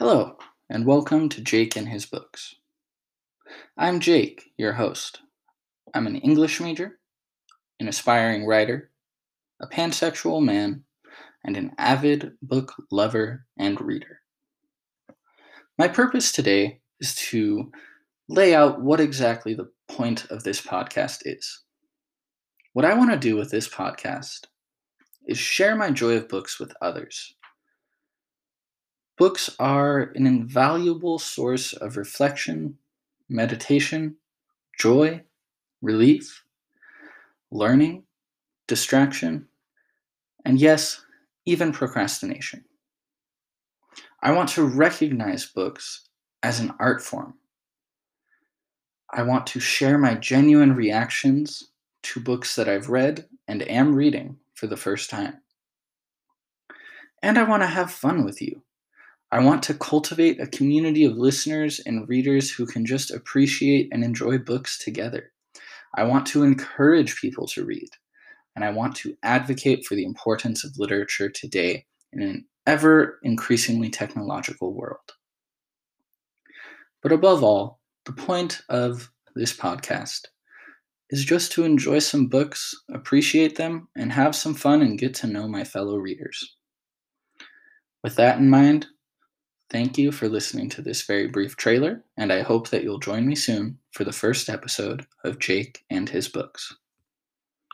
Hello, and welcome to Jake and His Books. I'm Jake, your host. I'm an English major, an aspiring writer, a pansexual man, and an avid book lover and reader. My purpose today is to lay out what exactly the point of this podcast is. What I want to do with this podcast is share my joy of books with others Books are an invaluable source of reflection, meditation, joy, relief, learning, distraction, and yes, even procrastination. I want to recognize books as an art form. I want to share my genuine reactions to books that I've read and am reading for the first time. And I want to have fun with you. I want to cultivate a community of listeners and readers who can just appreciate and enjoy books together. I want to encourage people to read, and I want to advocate for the importance of literature today in an ever increasingly technological world. But above all, the point of this podcast is just to enjoy some books, appreciate them, and have some fun and get to know my fellow readers. With that in mind, Thank you for listening to this very brief trailer, and I hope that you'll join me soon for the first episode of Jake and his books.